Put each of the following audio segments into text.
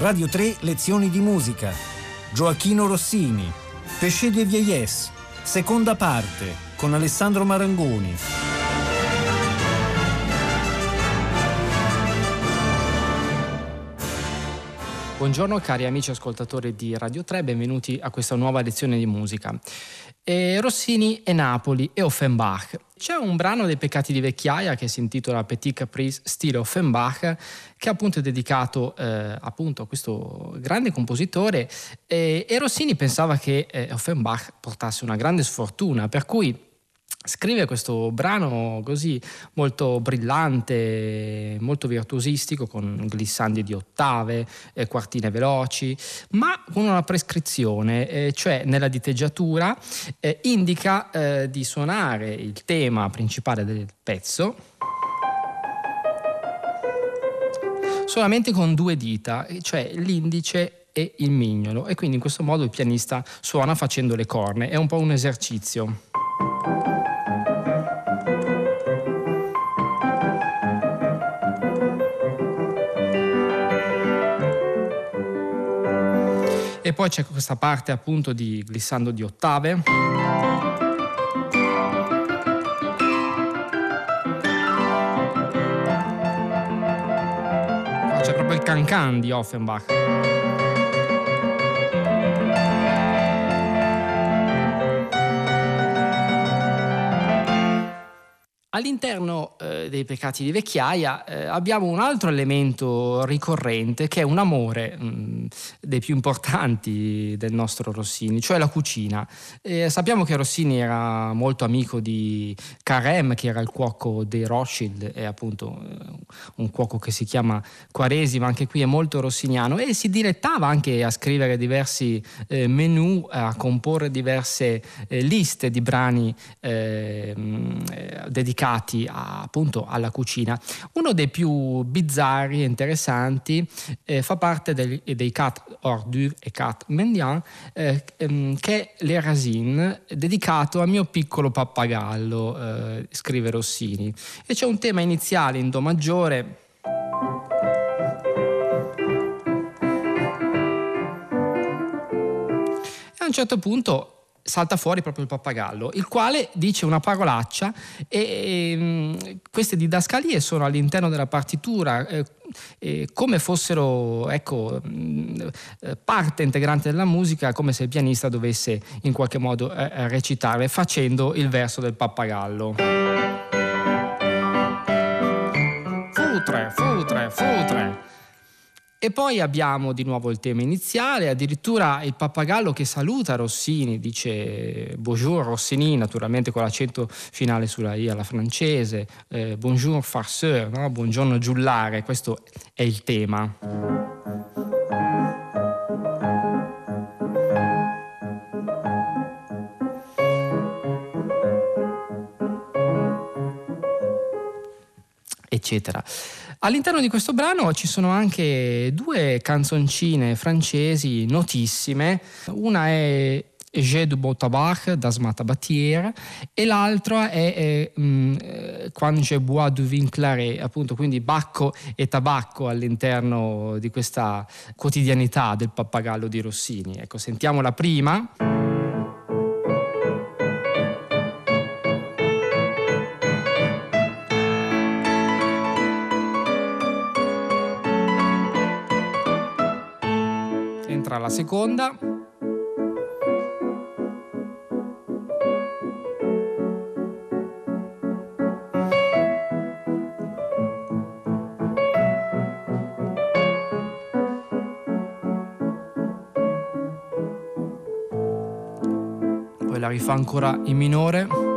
Radio 3 Lezioni di musica. Gioacchino Rossini. Pesce de Vieillesse. Seconda parte con Alessandro Marangoni. Buongiorno cari amici ascoltatori di Radio 3, benvenuti a questa nuova lezione di musica. E Rossini e Napoli e Offenbach. C'è un brano dei peccati di vecchiaia che si intitola Petit Caprice stile Offenbach che appunto è dedicato eh, appunto a questo grande compositore e, e Rossini pensava che eh, Offenbach portasse una grande sfortuna per cui Scrive questo brano così molto brillante, molto virtuosistico, con glissandi di ottave, eh, quartine veloci, ma con una prescrizione, eh, cioè nella diteggiatura eh, indica eh, di suonare il tema principale del pezzo solamente con due dita, cioè l'indice e il mignolo, e quindi in questo modo il pianista suona facendo le corne, è un po' un esercizio. E poi c'è questa parte appunto di glissando di ottave. C'è proprio il cancan di Offenbach. All'interno eh, dei peccati di vecchiaia eh, abbiamo un altro elemento ricorrente che è un amore mh, mm, dei più importanti del nostro Rossini, cioè la cucina. Eh, sappiamo che Rossini era molto amico di Carême, che era il cuoco dei Rothschild, è appunto eh, un cuoco che si chiama Quaresima, anche qui è molto rossiniano, e si dilettava anche a scrivere diversi eh, menù, a comporre diverse eh, liste di brani mm, dedicati dedicati a, appunto alla cucina. Uno dei più bizzarri e interessanti eh, fa parte dei, dei Cat Ordure e Cat Mendian, eh, ehm, che è Le Racine, dedicato al mio piccolo pappagallo, eh, scrive Rossini. E c'è un tema iniziale in Do maggiore. A un certo punto salta fuori proprio il pappagallo, il quale dice una parolaccia e, e mm, queste didascalie sono all'interno della partitura eh, eh, come fossero ecco, mm, eh, parte integrante della musica, come se il pianista dovesse in qualche modo eh, recitare facendo il verso del pappagallo. Futre, futre, futre. E poi abbiamo di nuovo il tema iniziale, addirittura il pappagallo che saluta Rossini, dice bonjour Rossini, naturalmente con l'accento finale sulla I alla francese, eh, bonjour farceur, no? buongiorno giullare, questo è il tema. eccetera. All'interno di questo brano ci sono anche due canzoncine francesi notissime, una è J'ai du beau tabac das Matabatier e l'altra è, è um, Quand je bois du vin claret, appunto quindi bacco e tabacco all'interno di questa quotidianità del pappagallo di Rossini. Ecco, sentiamo la prima. Seconda. Poi la rifà ancora in minore.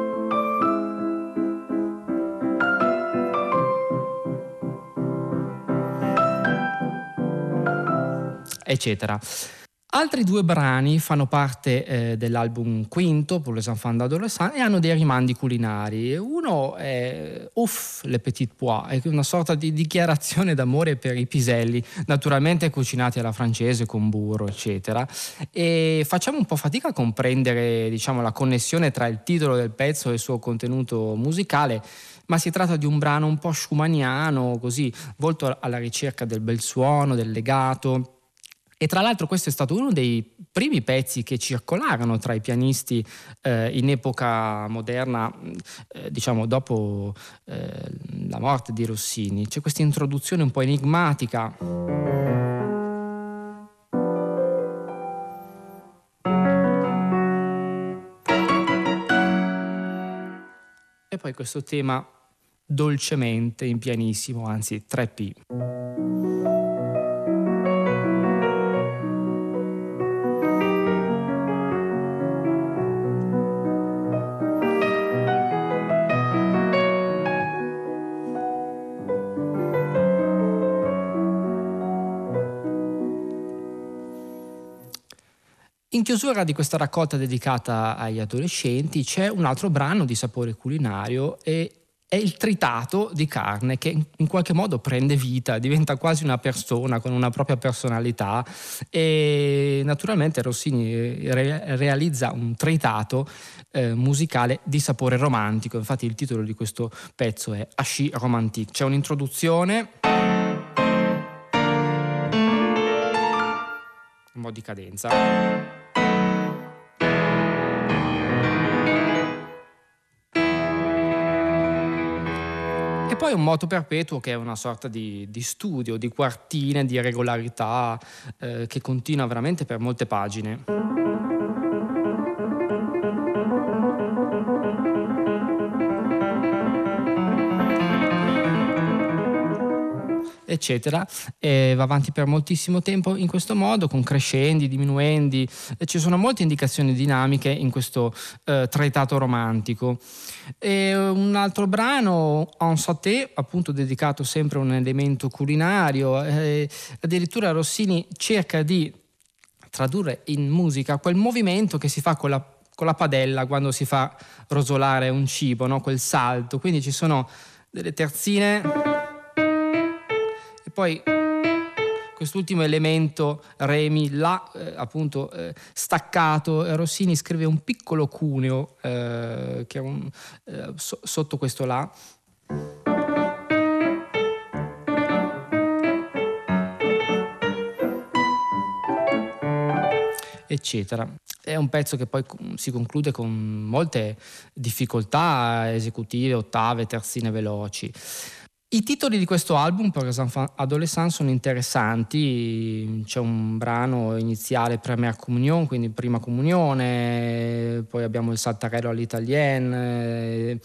eccetera. Altri due brani fanno parte eh, dell'album quinto, Pour les enfants d'adolescents, e hanno dei rimandi culinari. Uno è Ouf, le petites pois, è una sorta di dichiarazione d'amore per i piselli, naturalmente cucinati alla francese con burro, eccetera. E facciamo un po' fatica a comprendere diciamo, la connessione tra il titolo del pezzo e il suo contenuto musicale ma si tratta di un brano un po' schumanniano, così volto alla ricerca del bel suono, del legato, E tra l'altro questo è stato uno dei primi pezzi che circolarono tra i pianisti eh, in epoca moderna, eh, diciamo dopo eh, la morte di Rossini. C'è questa introduzione un po' enigmatica. E poi questo tema dolcemente in pianissimo, anzi 3P. Chiusura di questa raccolta dedicata agli adolescenti c'è un altro brano di sapore culinario e è il tritato di carne che in qualche modo prende vita, diventa quasi una persona con una propria personalità e naturalmente Rossini re- realizza un tritato eh, musicale di sapore romantico, infatti il titolo di questo pezzo è Asci Romantique, c'è un'introduzione un po' di cadenza. Poi un moto perpetuo che è una sorta di, di studio, di quartine, di regolarità eh, che continua veramente per molte pagine. Eccetera, e va avanti per moltissimo tempo in questo modo, con crescendi, diminuendi, e ci sono molte indicazioni dinamiche in questo eh, trattato romantico. E un altro brano, En Sauté, appunto dedicato sempre a un elemento culinario, eh, addirittura Rossini cerca di tradurre in musica quel movimento che si fa con la, con la padella quando si fa rosolare un cibo, no? quel salto, quindi ci sono delle terzine poi quest'ultimo elemento re mi la eh, appunto eh, staccato Rossini scrive un piccolo cuneo eh, che è un, eh, so, sotto questo la eccetera. È un pezzo che poi si conclude con molte difficoltà esecutive, ottave, terzine veloci. I titoli di questo album per Adolescent sono interessanti, c'è un brano iniziale Première Communion, quindi prima comunione, poi abbiamo il Saltarello all'italienne,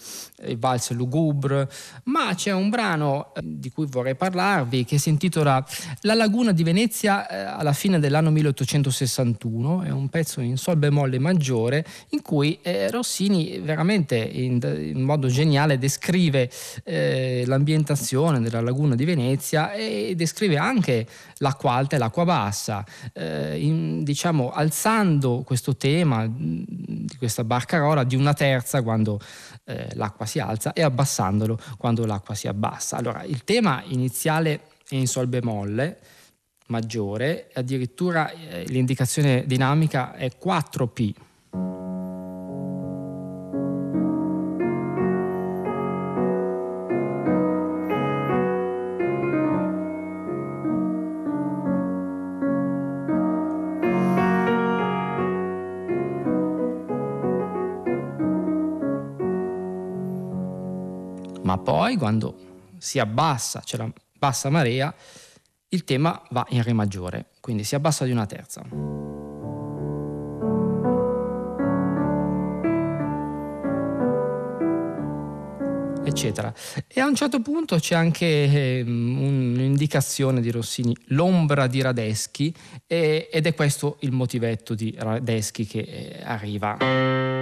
il Valse Lugubre, ma c'è un brano eh, di cui vorrei parlarvi che si intitola La laguna di Venezia eh, alla fine dell'anno 1861, è un pezzo in sol bemolle maggiore in cui eh, Rossini veramente in, modo geniale descrive l'ambientazione dell'amministrazione della laguna di Venezia e descrive anche l'acqua alta e l'acqua bassa, eh, in, diciamo alzando questo tema di questa barcarola di una terza quando eh, l'acqua si alza e abbassandolo quando l'acqua si abbassa. Allora il tema iniziale è in sol bemolle maggiore, addirittura eh, l'indicazione dinamica è 4P poi quando si abbassa, c'è la bassa marea, il tema va in Re maggiore, quindi si abbassa di una terza. eccetera. E a un certo punto c'è anche eh, un'indicazione di Rossini, l'ombra di Radeschi, ed è questo il motivetto di Radeschi che eh, arriva.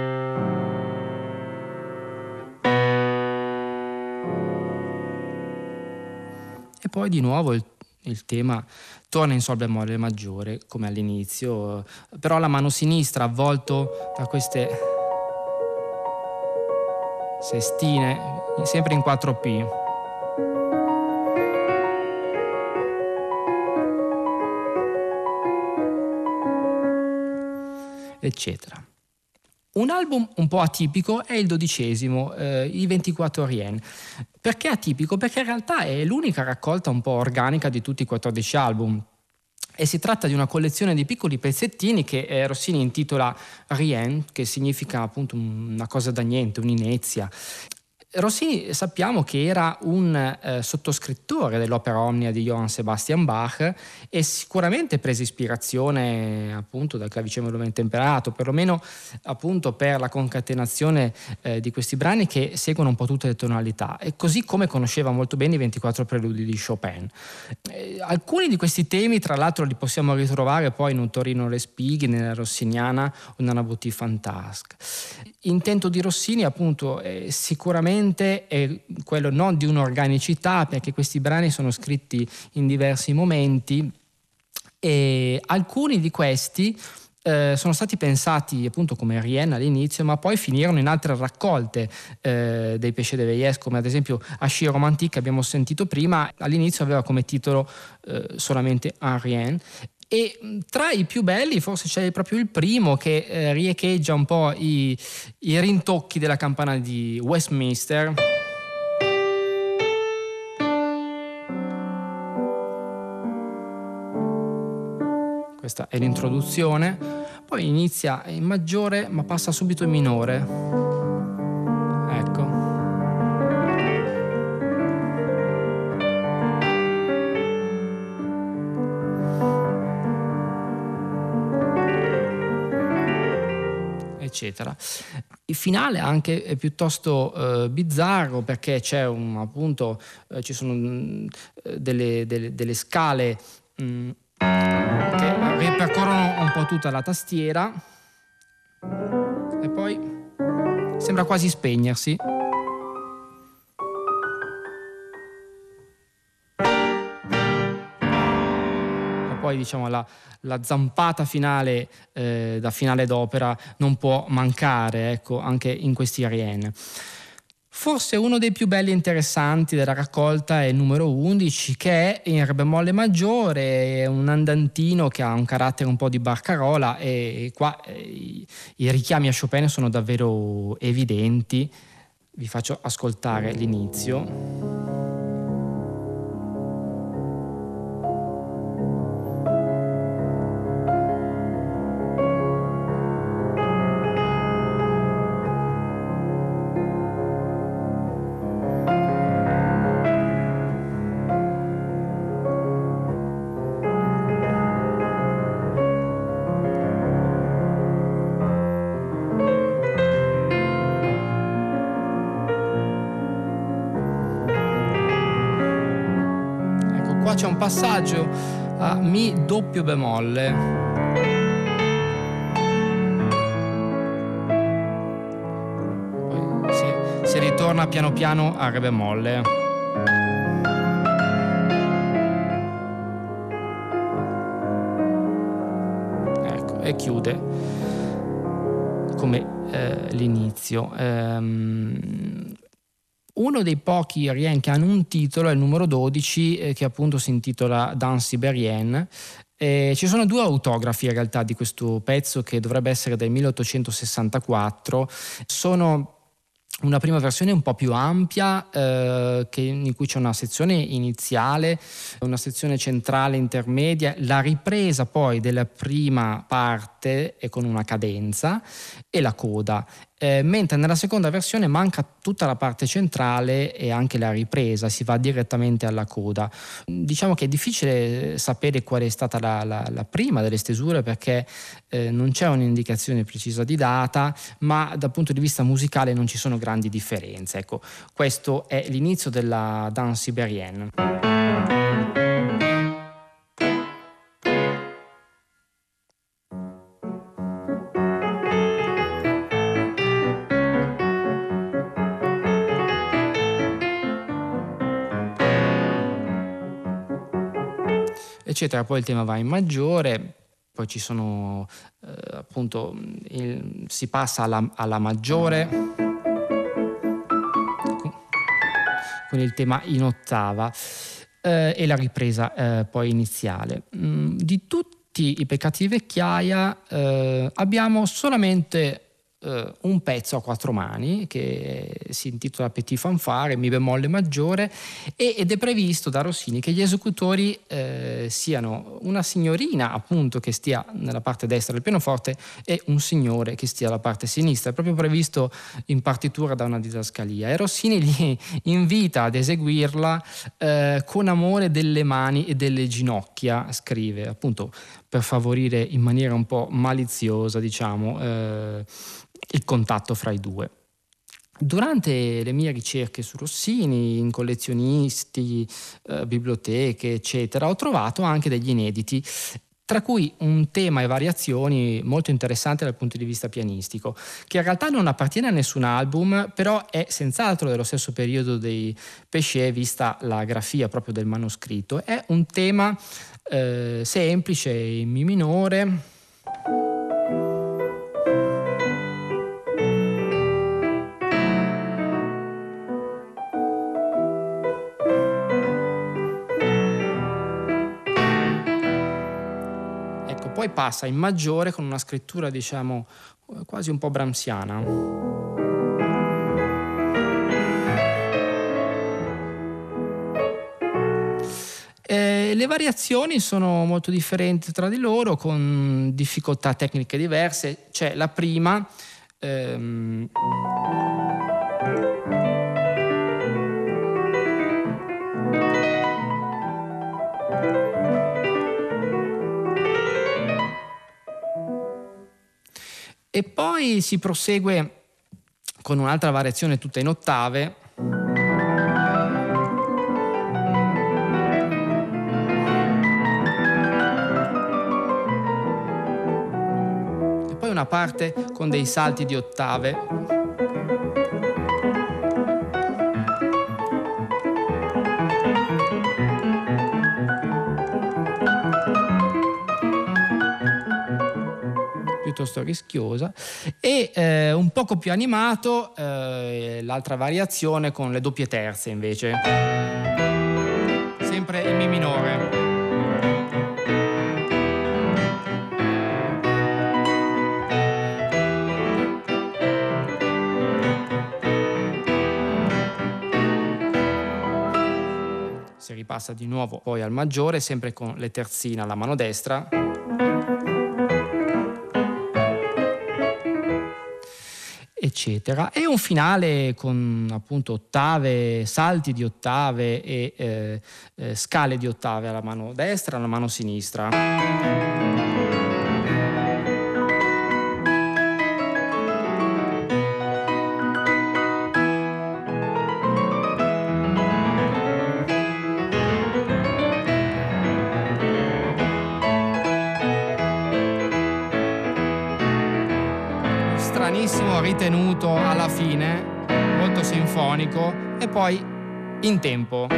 E poi di nuovo il, il tema torna in sol bemolle maggiore come all'inizio, però la mano sinistra avvolto da queste sestine, sempre in 4P. eccetera. Un album un po' atipico è il dodicesimo, eh, i 24 Rien. Perché atipico? Perché in realtà è l'unica raccolta un po' organica di tutti i 14 album. e si tratta di una collezione di piccoli pezzettini che eh, Rossini intitola Rien, che significa appunto una cosa da niente, un'inezia. Rossini sappiamo che era un eh, sottoscrittore dell'opera Omnia di Johann Sebastian Bach e sicuramente prese ispirazione appunto dal clavicembalo temperato, perlomeno appunto per la concatenazione eh, di questi brani che seguono un po' tutte le tonalità e così come conosceva molto bene i 24 preludi di Chopin. Eh, alcuni di questi temi tra l'altro li possiamo ritrovare poi in un Torino Le Spighi, nella Rossiniana o nella Boutique Fantasque. Intento di Rossini appunto sicuramente sicuramente è quello non di un'organicità, perché questi brani sono scritti in diversi momenti e alcuni di questi eh, sono stati pensati appunto come Rien all'inizio, ma poi finirono in altre raccolte eh, dei Pesce de Veillès, come ad esempio Asci Romantique abbiamo sentito prima, all'inizio aveva come titolo eh, solamente Un Rien e tra i più belli forse c'è proprio il primo che eh, riecheggia un po' i, i rintocchi della campana di Westminster. Questa è l'introduzione, poi inizia in maggiore ma passa subito in minore. Eccetera. Il finale anche è piuttosto eh, bizzarro perché c'è un, appunto, eh, ci sono mm, delle, delle, delle, scale mh, mm, che ripercorrono un po' tutta la tastiera e poi sembra quasi spegnersi. Poi diciamo, la, la, zampata finale eh, da finale d'opera non può mancare ecco, anche in questi Ariene. Forse uno dei più belli e interessanti della raccolta è il numero 11 che è in re bemolle maggiore, è un andantino che ha un carattere un po' di barcarola e qua eh, i, richiami a Chopin sono davvero evidenti. Vi faccio ascoltare l'inizio. Passaggio a Mi doppio bemolle. Poi si, si ritorna piano piano a Re bemolle. Ecco, e chiude come eh, l'inizio. Ehm, uno dei pochi Rien che hanno un titolo è il numero 12 eh, che appunto si intitola Dans Siberienne. Eh, ci sono due autografi in realtà di questo pezzo che dovrebbe essere del 1864. Sono una prima versione un po' più ampia eh, che, in cui c'è una sezione iniziale, una sezione centrale intermedia, la ripresa poi della prima parte e con una cadenza e la coda eh, mentre nella seconda versione manca tutta la parte centrale e anche la ripresa, si va direttamente alla coda. Diciamo che è difficile sapere qual è stata la, la, la prima delle stesure perché eh, non c'è un'indicazione precisa di data, ma dal punto di vista musicale non ci sono grandi differenze. Ecco, questo è l'inizio della danse siberienne. Eccetera. Poi il tema va in maggiore, poi ci sono eh, appunto, il, si passa alla, alla maggiore con il tema in ottava eh, e la ripresa eh, poi iniziale. Mm, di tutti i peccati di vecchiaia eh, abbiamo solamente eh, un pezzo a quattro mani che si intitola Petit Fanfare, Mi bemolle maggiore, ed è previsto da Rossini che gli esecutori eh, siano una signorina appunto che stia nella parte destra del pianoforte e un signore che stia alla parte sinistra. È proprio previsto in partitura da una didascalia e Rossini li invita ad eseguirla eh, con amore delle mani e delle ginocchia, scrive appunto per favorire in maniera un po' maliziosa, diciamo, eh, il contatto fra i due. Durante le mie ricerche su Rossini, in collezionisti, eh, biblioteche, eccetera, ho trovato anche degli inediti tra cui un tema e variazioni molto interessanti dal punto di vista pianistico, che in realtà non appartiene a nessun album, però è senz'altro dello stesso periodo dei Pesce, vista la grafia proprio del manoscritto. È un tema eh, semplice in Mi minore. Poi passa in maggiore con una scrittura, diciamo, quasi un po' bramsiana. le variazioni sono molto differenti tra di loro, con difficoltà tecniche diverse. C'è la prima. Ehm, e poi si prosegue con un'altra variazione tutta in ottave una parte con dei salti di ottave. Piuttosto rischiosa e eh, un poco più animato eh, l'altra variazione con le doppie terze invece sempre in mi minore passa di nuovo poi al maggiore, sempre con le terzine alla mano destra. Eccetera e un finale con appunto ottave, salti di ottave e eh, eh, scale di ottave alla mano destra e alla mano sinistra. Ritenuto alla fine, molto sinfonico e poi in tempo.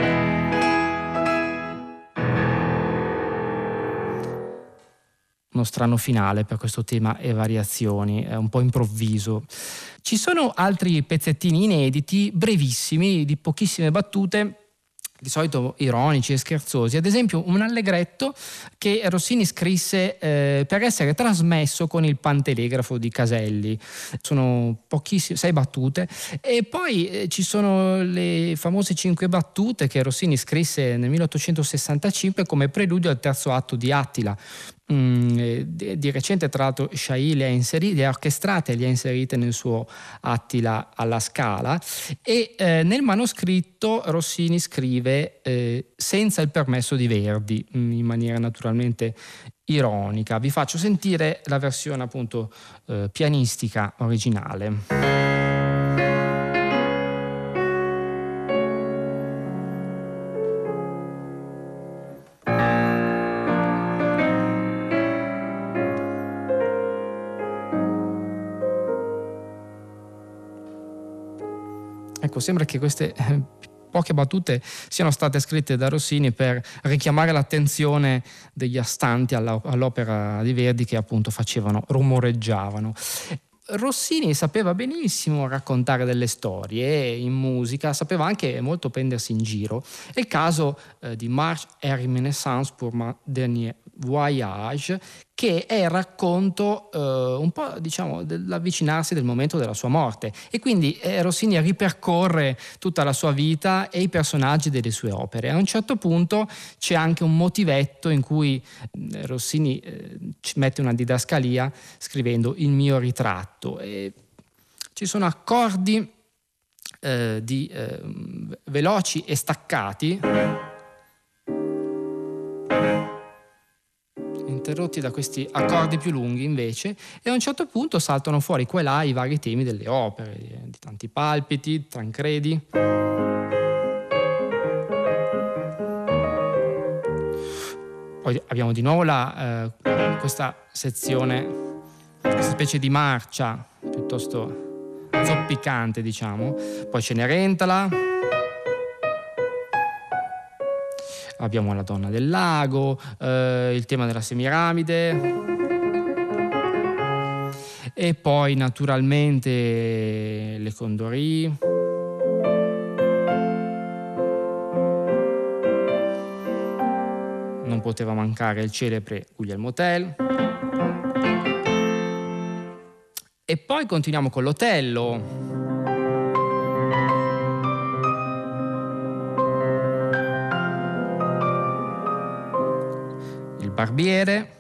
Uno strano finale per questo tema e variazioni, è un po' improvviso. Ci sono altri pezzettini inediti, brevissimi, di pochissime battute, di solito ironici e scherzosi. Ad esempio, un allegretto che Rossini scrisse eh, per essere trasmesso con il pantelegrafo di Caselli. Sono pochissime, sei battute. E poi eh, ci sono le famose cinque battute che Rossini scrisse nel 1865 come preludio al terzo atto di Attila. Mm, eh, di, recente tra l'altro Shai le ha, inserite, le ha orchestrate le ha inserite nel suo Attila alla Scala e eh, nel manoscritto Rossini scrive eh, senza il permesso di Verdi mm, in maniera naturalmente ironica. Vi faccio sentire la versione appunto eh, pianistica originale. Ecco, sembra che queste eh, poche battute siano state scritte da Rossini per richiamare l'attenzione degli astanti all'opera di Verdi che appunto facevano, rumoreggiavano. Rossini sapeva benissimo raccontare delle storie in musica, sapeva anche molto prendersi in giro. È il caso eh, di Marche et Renaissance pour ma dernière Voyage, che è il racconto eh, un po' diciamo dell'avvicinarsi del momento della sua morte e quindi eh, Rossini ripercorre tutta la sua vita e i personaggi delle sue opere. A un certo punto c'è anche un motivetto in cui eh, Rossini eh, mette una didascalia scrivendo il mio ritratto. E ci sono accordi eh, di, eh, veloci e staccati interrotti da questi accordi più lunghi invece e a un certo punto saltano fuori qua e là i vari temi delle opere, di tanti palpiti, tancredi. Poi abbiamo di nuovo la, eh, questa sezione, questa specie di marcia piuttosto zoppicante, diciamo. Poi Cenerentala, abbiamo la donna del lago, eh, il tema della semiramide e poi naturalmente le Condori. Non poteva mancare il celebre Guglielmo Tell. E poi continuiamo con l'Otello. Barbiere.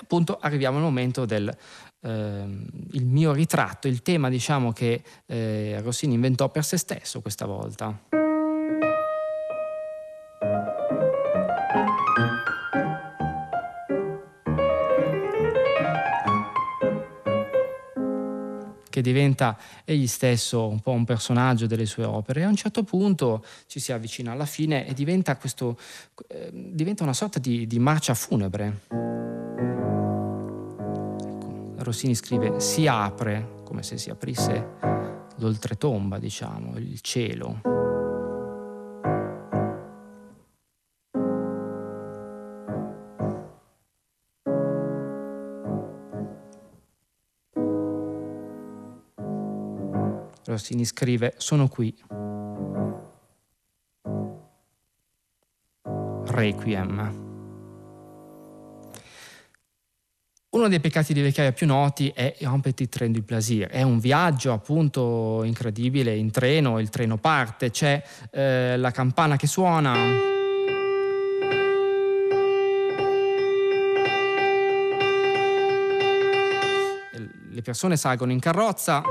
Appunto arriviamo al momento del eh, mio ritratto, il tema diciamo che eh, Rossini inventò per se stesso questa volta. Che diventa egli stesso un po' un personaggio delle sue opere e a un certo punto ci si avvicina alla fine e diventa, questo, eh, diventa una sorta di, di marcia funebre. Ecco, Rossini scrive si apre come se si aprisse l'oltretomba, diciamo, il cielo. Rossini scrive Sono qui. Requiem. Uno dei peccati di vecchiaia più noti è Un petit train du plaisir. È un viaggio appunto incredibile in treno, il treno parte, c'è eh, la campana che suona. Le persone salgono in carrozza.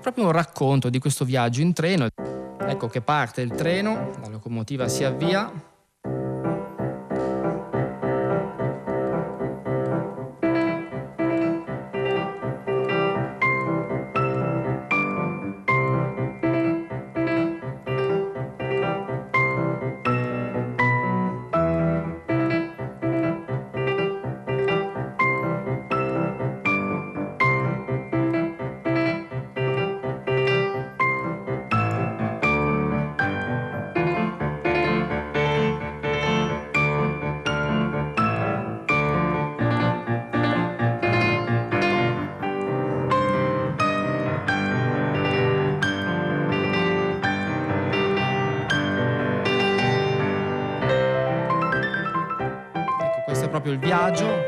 Proprio un racconto di questo viaggio in treno. Ecco che parte il treno, la locomotiva si avvia, il viaggio.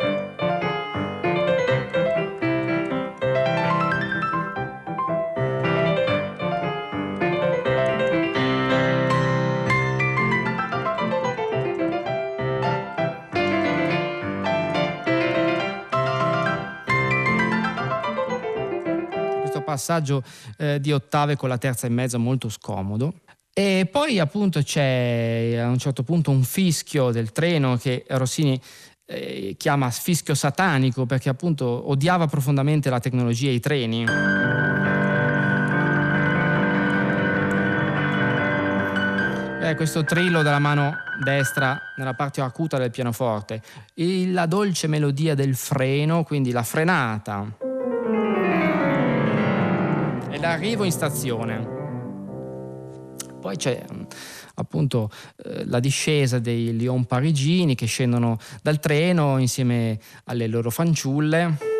Questo passaggio eh, di ottave con la terza e mezza molto scomodo. E poi appunto c'è a un certo punto un fischio del treno che Rossini eh, chiama fischio satanico perché appunto odiava profondamente la tecnologia e i treni. Eh, questo trillo della mano destra nella parte acuta del pianoforte, e la dolce melodia del freno, quindi la frenata e l'arrivo in stazione. Poi c'è mm, appunto eh, la discesa dei Lion parigini che scendono dal treno insieme alle loro fanciulle.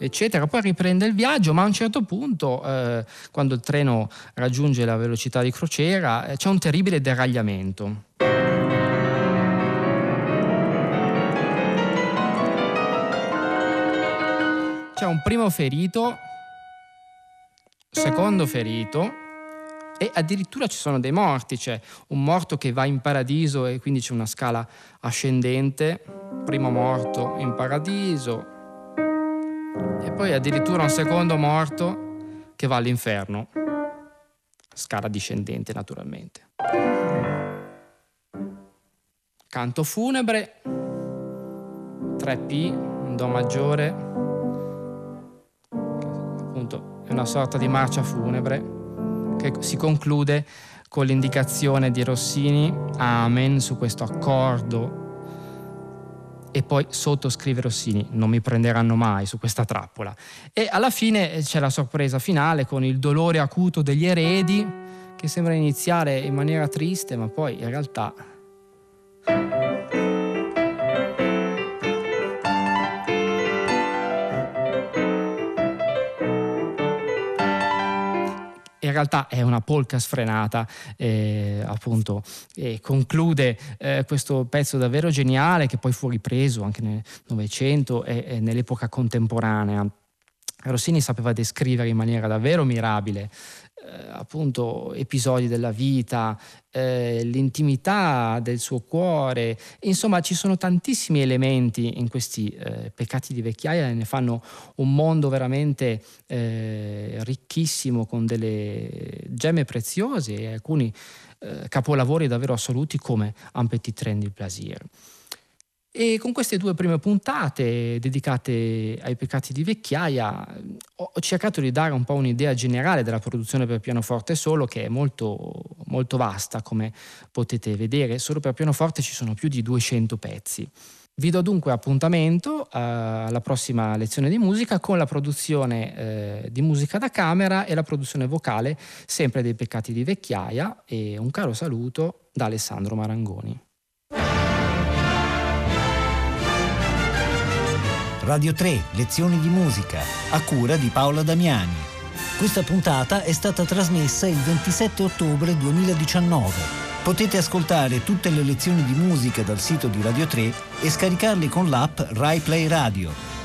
eccetera, poi riprende il viaggio, ma a un certo punto, eh, quando il treno raggiunge la velocità di crociera, eh, c'è un terribile deragliamento. C'è un primo ferito, secondo ferito e addirittura ci sono dei morti, c'è un morto che va in paradiso e quindi c'è una scala ascendente, primo morto in paradiso e poi addirittura un secondo morto che va all'inferno, scala discendente naturalmente. Canto funebre, 3P, in Do maggiore, è una sorta di marcia funebre che si conclude con l'indicazione di Rossini, Amen, su questo accordo e poi sottoscrive Rossini, non mi prenderanno mai su questa trappola. E alla fine c'è la sorpresa finale con il dolore acuto degli eredi che sembra iniziare in maniera triste, ma poi in realtà in realtà è una polka sfrenata, eh, appunto, e conclude eh, questo pezzo davvero geniale che poi fu ripreso anche nel Novecento e, e nell'epoca contemporanea. Rossini sapeva descrivere in maniera davvero mirabile eh, appunto episodi della vita, eh, l'intimità del suo cuore, insomma ci sono tantissimi elementi in questi eh, peccati di vecchiaia e ne fanno un mondo veramente eh, ricchissimo con delle gemme preziose e alcuni eh, capolavori davvero assoluti come Un petit train du plaisir. E con queste due prime puntate dedicate ai peccati di vecchiaia ho cercato di dare un po' un'idea generale della produzione per pianoforte solo che è molto, molto vasta come potete vedere, solo per pianoforte ci sono più di 200 pezzi. Vi do dunque appuntamento eh, alla prossima lezione di musica con la produzione eh, di musica da camera e la produzione vocale sempre dei peccati di vecchiaia e un caro saluto da Alessandro Marangoni. Radio 3, lezioni di musica, a cura di Paola Damiani. Questa puntata è stata trasmessa il 27 ottobre 2019. Potete ascoltare tutte le lezioni di musica dal sito di Radio 3 e scaricarle con l'app RaiPlay Radio.